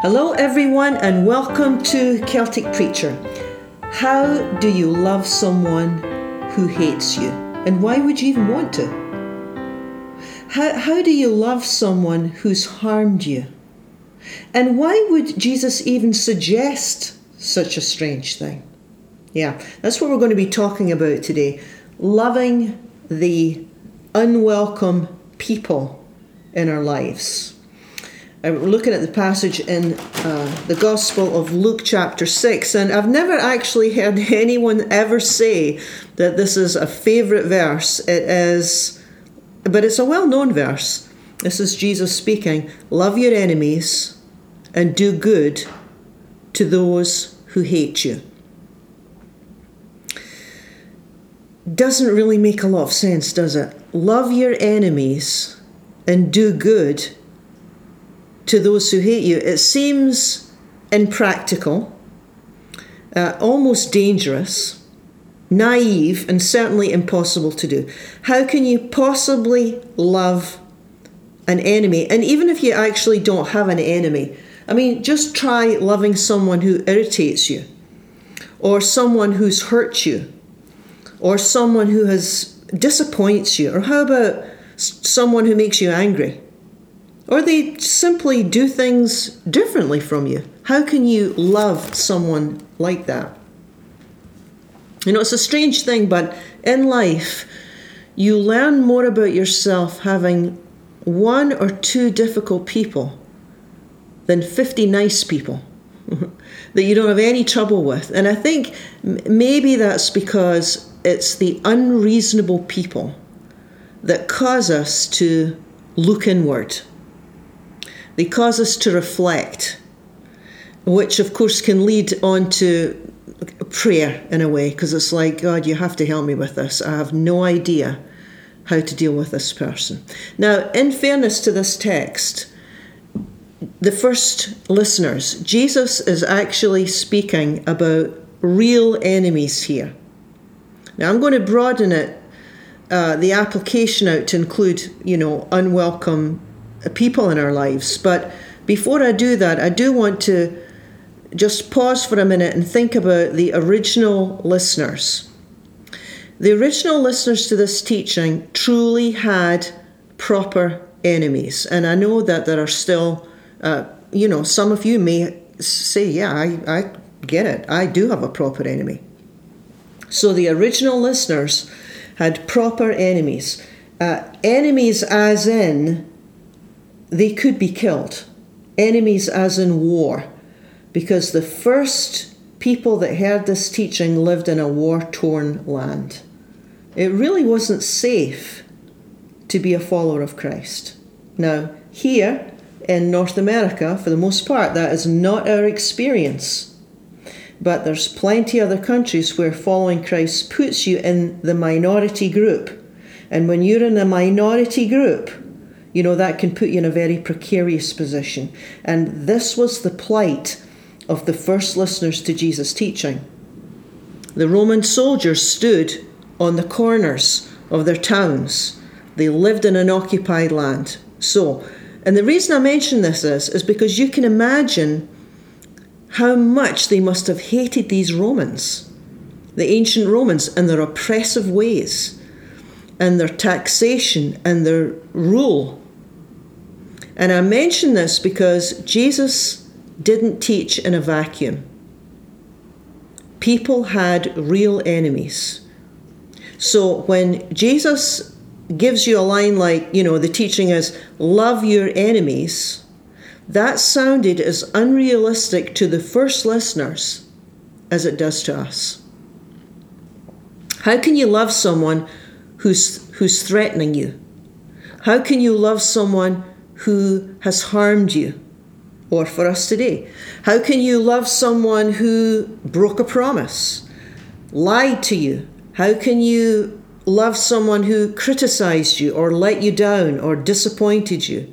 Hello, everyone, and welcome to Celtic Preacher. How do you love someone who hates you? And why would you even want to? How, how do you love someone who's harmed you? And why would Jesus even suggest such a strange thing? Yeah, that's what we're going to be talking about today. Loving the unwelcome people in our lives. We're looking at the passage in uh, the Gospel of Luke, chapter 6, and I've never actually heard anyone ever say that this is a favourite verse. It is, but it's a well known verse. This is Jesus speaking Love your enemies and do good to those who hate you. Doesn't really make a lot of sense, does it? Love your enemies and do good to those who hate you. It seems impractical, uh, almost dangerous, naive, and certainly impossible to do. How can you possibly love an enemy? And even if you actually don't have an enemy, I mean, just try loving someone who irritates you, or someone who's hurt you, or someone who has disappoints you, or how about someone who makes you angry? Or they simply do things differently from you. How can you love someone like that? You know, it's a strange thing, but in life, you learn more about yourself having one or two difficult people than 50 nice people that you don't have any trouble with. And I think maybe that's because it's the unreasonable people that cause us to look inward they cause us to reflect, which of course can lead on to prayer in a way, because it's like, God, you have to help me with this. I have no idea how to deal with this person. Now, in fairness to this text, the first listeners, Jesus is actually speaking about real enemies here. Now, I'm going to broaden it, uh, the application out to include, you know, unwelcome people in our lives. But before I do that, I do want to just pause for a minute and think about the original listeners. The original listeners to this teaching truly had proper enemies. And I know that there are still, uh, you know, some of you may say, yeah, I, I get it. I do have a proper enemy. So the original listeners had proper enemies. Uh, enemies, as in they could be killed. Enemies, as in war, because the first people that heard this teaching lived in a war torn land. It really wasn't safe to be a follower of Christ. Now, here in North America, for the most part, that is not our experience. But there's plenty other countries where following Christ puts you in the minority group. And when you're in a minority group, you know, that can put you in a very precarious position. And this was the plight of the first listeners to Jesus' teaching. The Roman soldiers stood on the corners of their towns. They lived in an occupied land. So, and the reason I mention this is, is because you can imagine how much they must have hated these Romans, the ancient Romans, and their oppressive ways, and their taxation and their rule and I mention this because Jesus didn't teach in a vacuum. People had real enemies. So when Jesus gives you a line like, you know, the teaching is, love your enemies, that sounded as unrealistic to the first listeners as it does to us. How can you love someone who's, who's threatening you? How can you love someone who has harmed you, or for us today? How can you love someone who broke a promise, lied to you? How can you love someone who criticized you, or let you down, or disappointed you,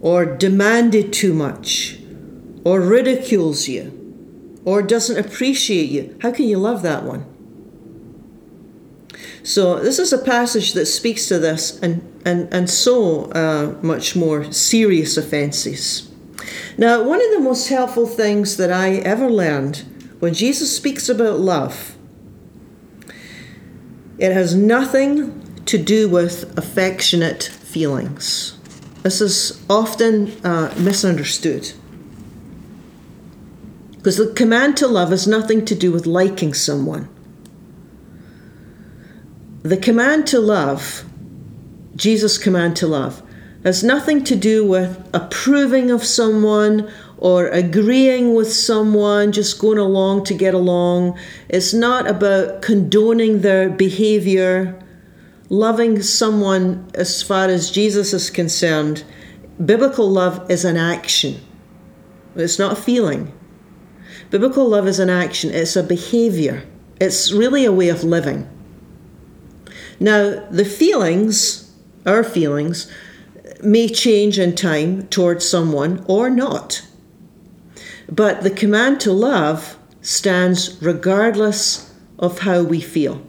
or demanded too much, or ridicules you, or doesn't appreciate you? How can you love that one? So this is a passage that speaks to this and, and, and so uh, much more serious offences. Now, one of the most helpful things that I ever learned when Jesus speaks about love, it has nothing to do with affectionate feelings. This is often uh, misunderstood. Because the command to love has nothing to do with liking someone. The command to love, Jesus' command to love, has nothing to do with approving of someone or agreeing with someone, just going along to get along. It's not about condoning their behavior. Loving someone, as far as Jesus is concerned, biblical love is an action, it's not a feeling. Biblical love is an action, it's a behavior, it's really a way of living. Now, the feelings, our feelings, may change in time towards someone or not. But the command to love stands regardless of how we feel.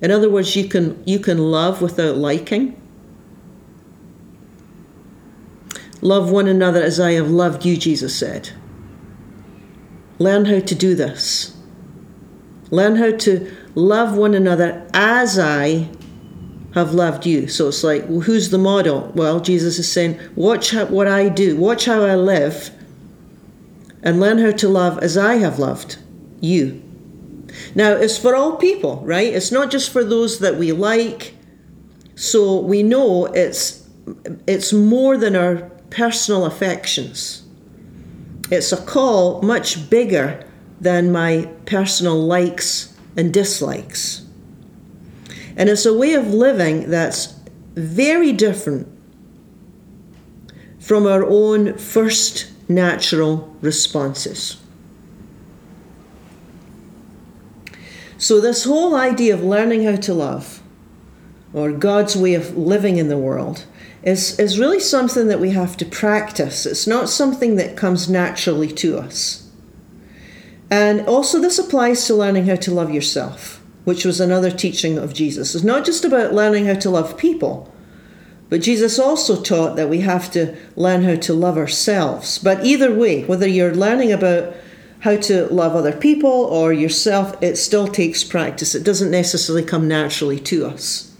In other words, you can, you can love without liking. Love one another as I have loved you, Jesus said. Learn how to do this. Learn how to love one another as I have loved you. So it's like, well, who's the model? Well, Jesus is saying, watch what I do, watch how I live, and learn how to love as I have loved you. Now, it's for all people, right? It's not just for those that we like. So we know it's it's more than our personal affections. It's a call much bigger than my personal likes and dislikes. And it's a way of living that's very different from our own first natural responses. So, this whole idea of learning how to love, or God's way of living in the world, is, is really something that we have to practice. It's not something that comes naturally to us. And also, this applies to learning how to love yourself which was another teaching of Jesus. It's not just about learning how to love people, but Jesus also taught that we have to learn how to love ourselves. But either way, whether you're learning about how to love other people or yourself, it still takes practice. It doesn't necessarily come naturally to us.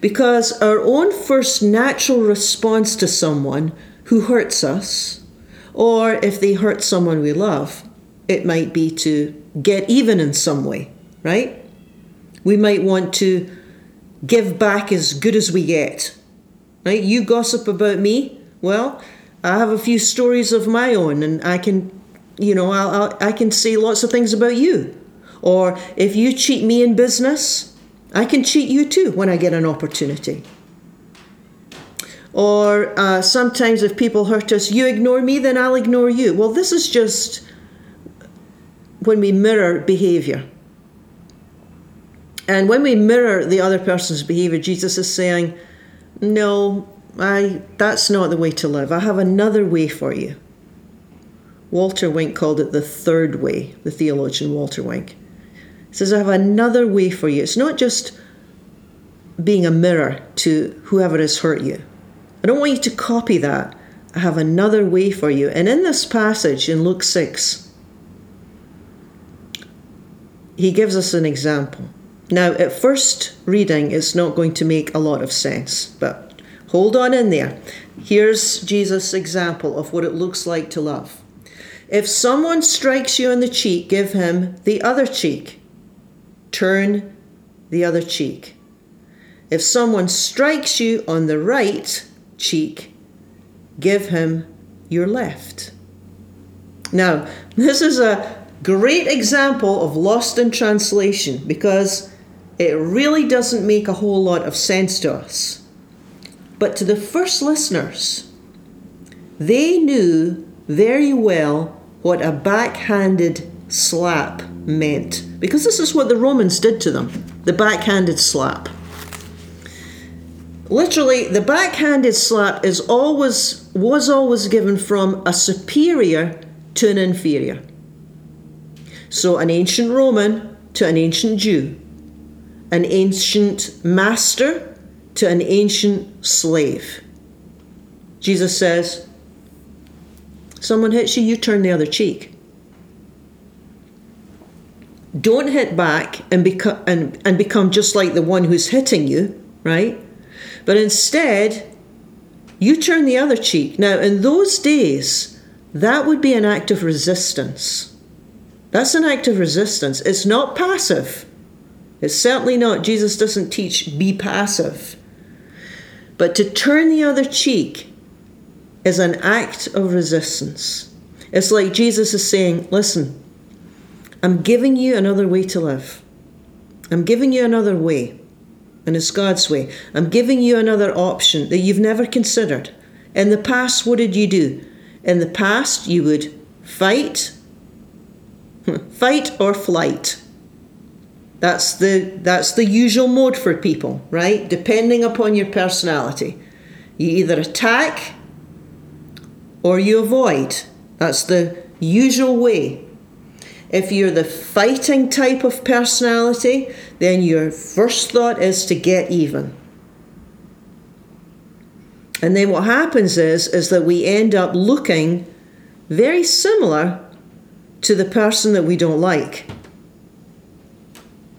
Because our own first natural response to someone who hurts us, or if they hurt someone we love, it might be to get even in some way right? We might want to give back as good as we get, right? You gossip about me, well, I have a few stories of my own, and I can, you know, I'll, I'll, I can say lots of things about you. Or if you cheat me in business, I can cheat you too when I get an opportunity. Or uh, sometimes if people hurt us, you ignore me, then I'll ignore you. Well, this is just when we mirror behavior. And when we mirror the other person's behavior, Jesus is saying, No, I that's not the way to live. I have another way for you. Walter Wink called it the third way, the theologian Walter Wink. He says, I have another way for you. It's not just being a mirror to whoever has hurt you. I don't want you to copy that. I have another way for you. And in this passage in Luke 6, he gives us an example. Now, at first reading, it's not going to make a lot of sense, but hold on in there. Here's Jesus' example of what it looks like to love. If someone strikes you on the cheek, give him the other cheek. Turn the other cheek. If someone strikes you on the right cheek, give him your left. Now, this is a great example of lost in translation because it really doesn't make a whole lot of sense to us. But to the first listeners, they knew very well what a backhanded slap meant. Because this is what the Romans did to them the backhanded slap. Literally, the backhanded slap is always was always given from a superior to an inferior. So an ancient Roman to an ancient Jew an ancient master to an ancient slave. Jesus says, Someone hits you, you turn the other cheek. Don't hit back and become and, and become just like the one who's hitting you, right? But instead, you turn the other cheek. Now, in those days, that would be an act of resistance. That's an act of resistance. It's not passive. It's certainly not. Jesus doesn't teach be passive. But to turn the other cheek is an act of resistance. It's like Jesus is saying, Listen, I'm giving you another way to live. I'm giving you another way, and it's God's way. I'm giving you another option that you've never considered. In the past, what did you do? In the past, you would fight, fight or flight. That's the that's the usual mode for people, right? Depending upon your personality. You either attack or you avoid. That's the usual way. If you're the fighting type of personality, then your first thought is to get even. And then what happens is is that we end up looking very similar to the person that we don't like.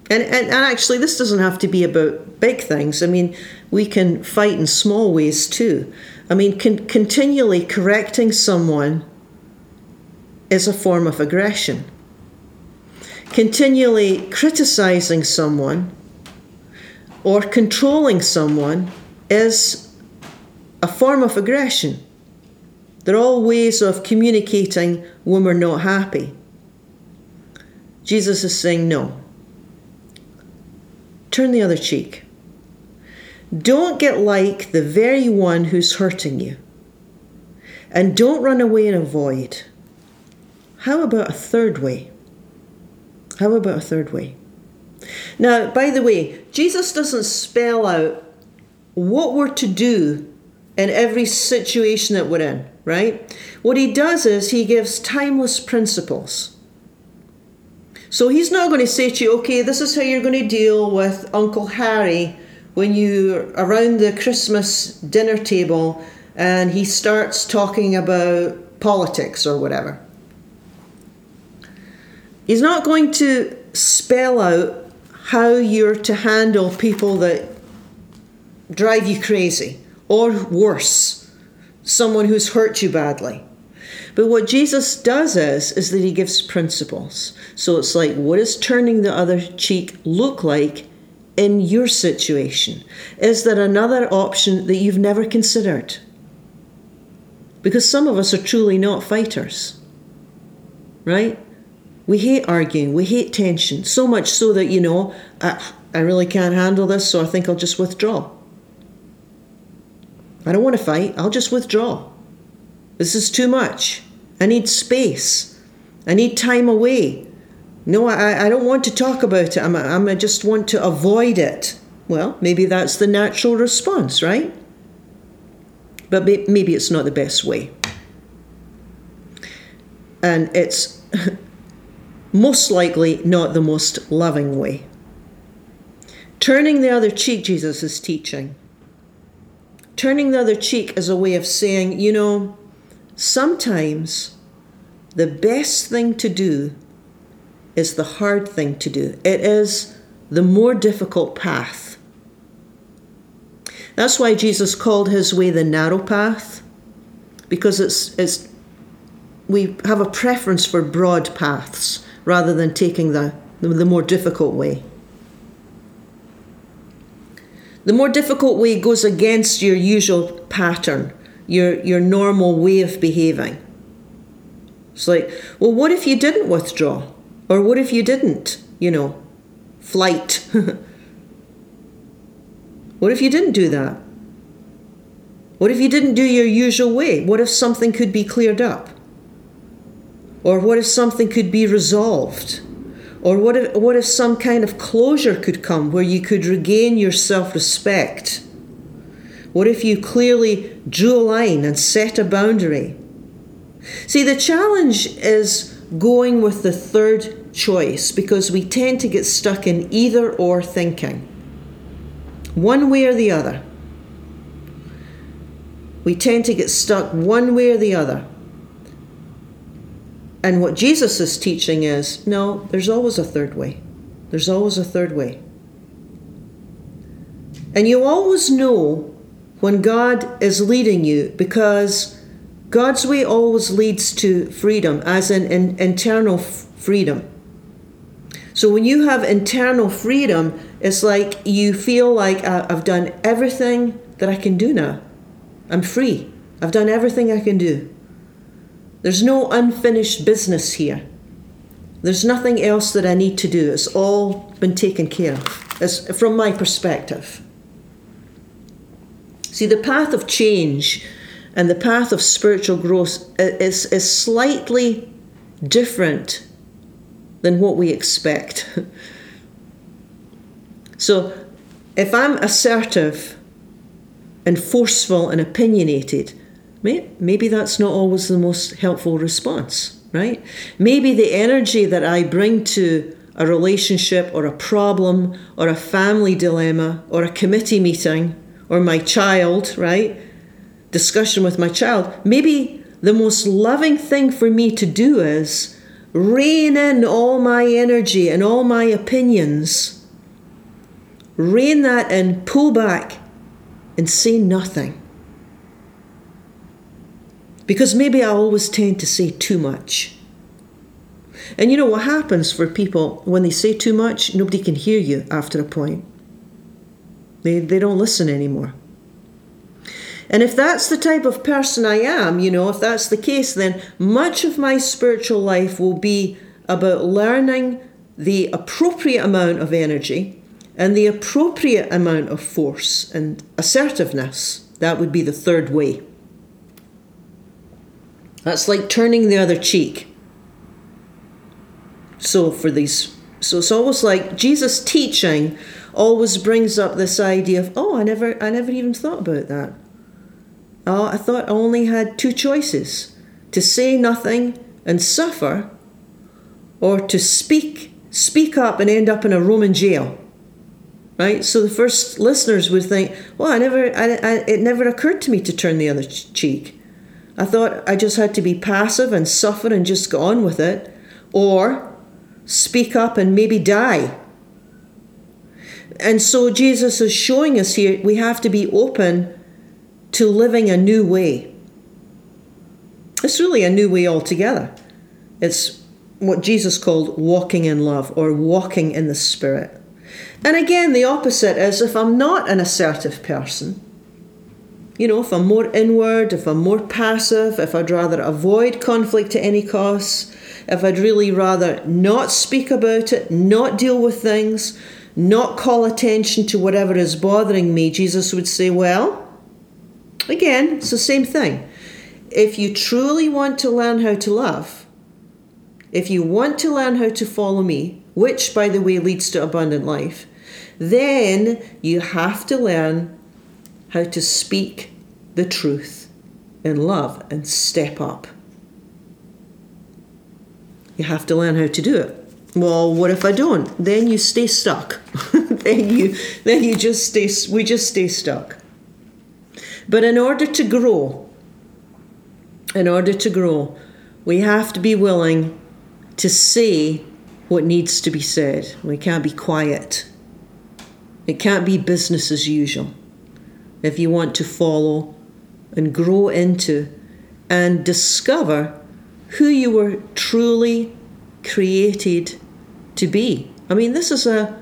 And, and, and actually, this doesn't have to be about big things. I mean, we can fight in small ways too. I mean, con- continually correcting someone is a form of aggression. Continually criticizing someone or controlling someone is a form of aggression. They're all ways of communicating when we're not happy. Jesus is saying, no. Turn the other cheek. Don't get like the very one who's hurting you. And don't run away and avoid. How about a third way? How about a third way? Now, by the way, Jesus doesn't spell out what we're to do in every situation that we're in, right? What he does is he gives timeless principles. So he's not going to say to you, okay, this is how you're going to deal with Uncle Harry when you're around the Christmas dinner table and he starts talking about politics or whatever. He's not going to spell out how you're to handle people that drive you crazy or worse, someone who's hurt you badly. But what Jesus does is is that he gives principles. So it's like what does turning the other cheek look like in your situation? Is there another option that you've never considered? Because some of us are truly not fighters, right? We hate arguing, we hate tension, so much so that, you know, I, I really can't handle this, so I think I'll just withdraw. I don't want to fight, I'll just withdraw. This is too much. I need space. I need time away. No, I, I don't want to talk about it. I'm, I'm, I just want to avoid it. Well, maybe that's the natural response, right? But maybe it's not the best way. And it's most likely not the most loving way. Turning the other cheek, Jesus is teaching. Turning the other cheek is a way of saying, you know, sometimes the best thing to do is the hard thing to do. It is the more difficult path. That's why Jesus called his way the narrow path, because it's, it's we have a preference for broad paths rather than taking the, the more difficult way. The more difficult way goes against your usual pattern, your, your normal way of behaving. It's like, well, what if you didn't withdraw? Or what if you didn't, you know, flight? what if you didn't do that? What if you didn't do your usual way? What if something could be cleared up? Or what if something could be resolved? Or what if, what if some kind of closure could come where you could regain your self respect? What if you clearly drew a line and set a boundary? See, the challenge is going with the third choice because we tend to get stuck in either or thinking, one way or the other. We tend to get stuck one way or the other. And what Jesus is teaching is no, there's always a third way. There's always a third way. And you always know when God is leading you because God's way always leads to freedom, as in, in internal f- freedom. So when you have internal freedom, it's like you feel like uh, I've done everything that I can do now. I'm free. I've done everything I can do. There's no unfinished business here. There's nothing else that I need to do. It's all been taken care of, as, from my perspective. See, the path of change and the path of spiritual growth is, is slightly different than what we expect. so, if I'm assertive and forceful and opinionated, maybe that's not always the most helpful response, right? Maybe the energy that I bring to a relationship or a problem or a family dilemma or a committee meeting or my child, right? Discussion with my child, maybe the most loving thing for me to do is rein in all my energy and all my opinions, rein that in, pull back, and say nothing. Because maybe I always tend to say too much. And you know what happens for people when they say too much? Nobody can hear you after a point. They, they don't listen anymore. And if that's the type of person I am, you know, if that's the case, then much of my spiritual life will be about learning the appropriate amount of energy and the appropriate amount of force and assertiveness. That would be the third way. That's like turning the other cheek. So for these so it's almost like Jesus teaching always brings up this idea of, oh, I never I never even thought about that. Oh, I thought I only had two choices to say nothing and suffer, or to speak, speak up and end up in a Roman jail. Right? So the first listeners would think, well, I never, I, I, it never occurred to me to turn the other cheek. I thought I just had to be passive and suffer and just go on with it, or speak up and maybe die. And so Jesus is showing us here we have to be open to living a new way. It's really a new way altogether. It's what Jesus called walking in love or walking in the Spirit. And again, the opposite is if I'm not an assertive person, you know, if I'm more inward, if I'm more passive, if I'd rather avoid conflict at any cost, if I'd really rather not speak about it, not deal with things, not call attention to whatever is bothering me, Jesus would say, well, Again, it's the same thing. If you truly want to learn how to love, if you want to learn how to follow me, which, by the way, leads to abundant life, then you have to learn how to speak the truth in love and step up. You have to learn how to do it. Well, what if I don't? Then you stay stuck. then you then you just stay we just stay stuck. But in order to grow, in order to grow, we have to be willing to say what needs to be said. We can't be quiet. It can't be business as usual. If you want to follow and grow into and discover who you were truly created to be. I mean, this is a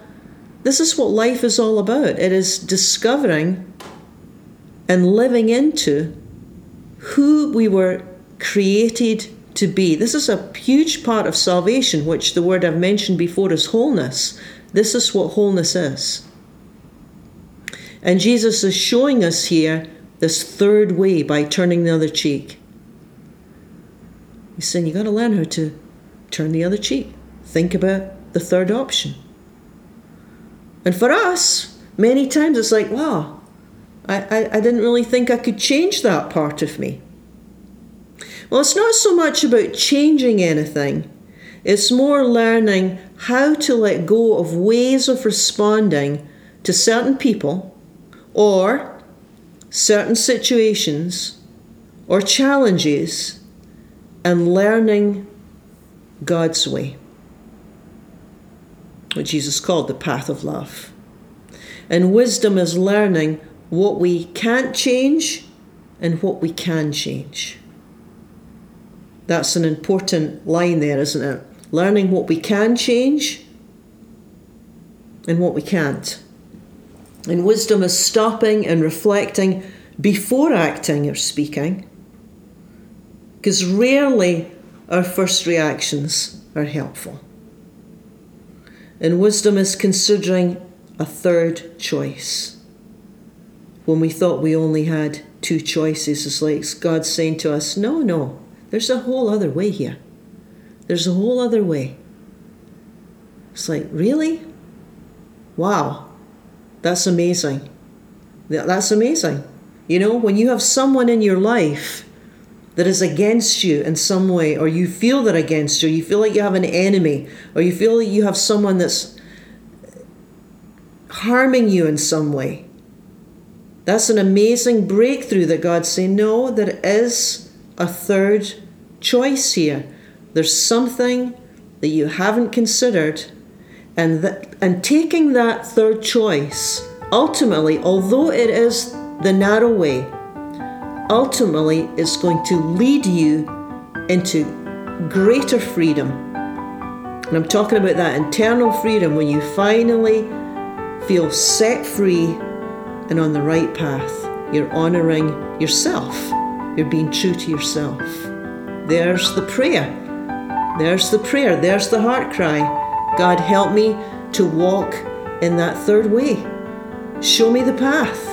this is what life is all about. It is discovering and living into who we were created to be. This is a huge part of salvation, which the word I've mentioned before is wholeness. This is what wholeness is. And Jesus is showing us here this third way by turning the other cheek. He's saying you got to learn how to turn the other cheek. Think about the third option. And for us, many times it's like, wow, I, I, I didn't really think I could change that part of me. Well, it's not so much about changing anything, it's more learning how to let go of ways of responding to certain people or certain situations or challenges and learning God's way, what Jesus called the path of love. And wisdom is learning what we can't change and what we can change. That's an important line there, isn't it? Learning what we can change and what we can't. And wisdom is stopping and reflecting before acting or speaking, because rarely our first reactions are helpful. And wisdom is considering a third choice. When we thought we only had two choices, it's like God saying to us, No, no, there's a whole other way here. There's a whole other way. It's like, Really? Wow, that's amazing. That's amazing. You know, when you have someone in your life that is against you in some way, or you feel that against you, you feel like you have an enemy, or you feel like you have someone that's harming you in some way. That's an amazing breakthrough that God's saying, no, there is a third choice here. There's something that you haven't considered, and that and taking that third choice, ultimately, although it is the narrow way, ultimately it's going to lead you into greater freedom. And I'm talking about that internal freedom when you finally feel set free and on the right path. You're honoring yourself. You're being true to yourself. There's the prayer. There's the prayer. There's the heart cry. God, help me to walk in that third way. Show me the path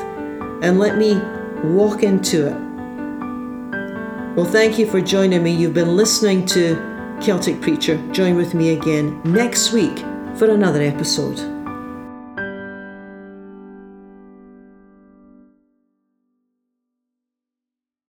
and let me walk into it. Well, thank you for joining me. You've been listening to Celtic Preacher. Join with me again next week for another episode.